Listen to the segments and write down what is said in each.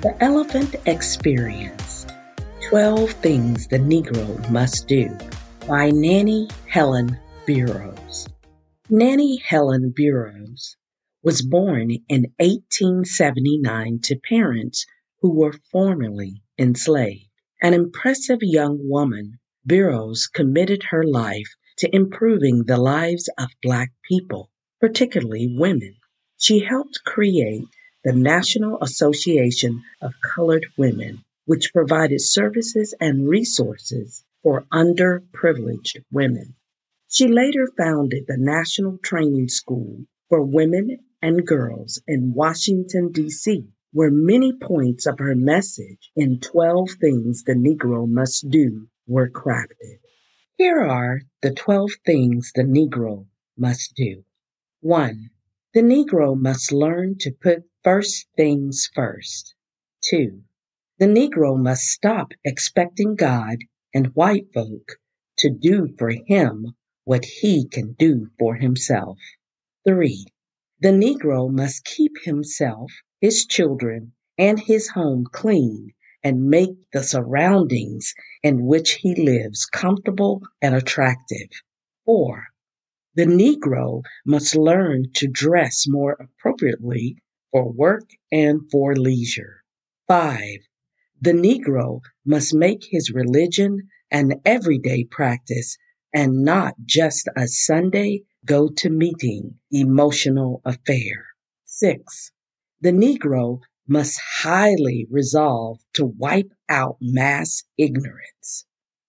The Elephant Experience 12 Things the Negro Must Do by Nannie Helen Burroughs. Nannie Helen Burroughs was born in 1879 to parents who were formerly enslaved. An impressive young woman, Burroughs committed her life to improving the lives of Black people, particularly women. She helped create the National Association of Colored Women, which provided services and resources for underprivileged women. She later founded the National Training School for Women and Girls in Washington, D.C., where many points of her message in 12 Things the Negro Must Do were crafted. Here are the 12 things the Negro must do. 1. The Negro must learn to put first things first. 2. The Negro must stop expecting God and white folk to do for him what he can do for himself. 3. The Negro must keep himself, his children, and his home clean and make the surroundings in which he lives comfortable and attractive. 4. The Negro must learn to dress more appropriately for work and for leisure. 5. The Negro must make his religion an everyday practice and not just a Sunday go to meeting emotional affair. 6. The Negro must highly resolve to wipe out mass ignorance.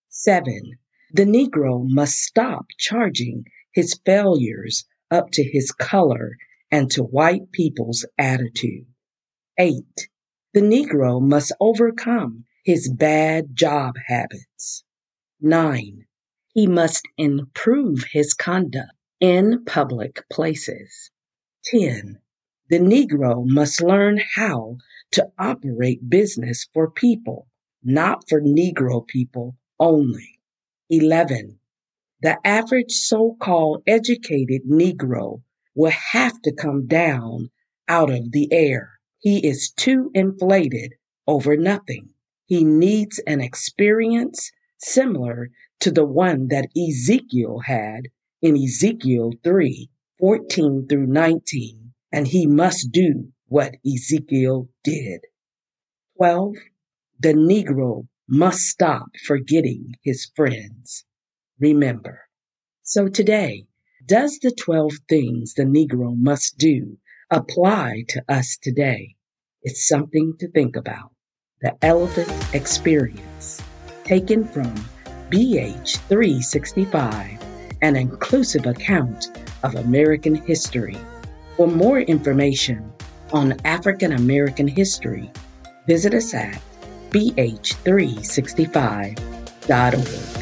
7. The Negro must stop charging his failures up to his color and to white people's attitude. 8. The Negro must overcome his bad job habits. 9. He must improve his conduct in public places. 10. The Negro must learn how to operate business for people, not for Negro people only. 11. The average so called educated Negro will have to come down out of the air. He is too inflated over nothing. He needs an experience similar to the one that Ezekiel had in Ezekiel 3 14 through 19, and he must do what Ezekiel did. 12. The Negro must stop forgetting his friends. Remember. So today, does the 12 things the Negro must do apply to us today? It's something to think about. The Elephant Experience, taken from BH 365, an inclusive account of American history. For more information on African American history, visit us at bh365.org.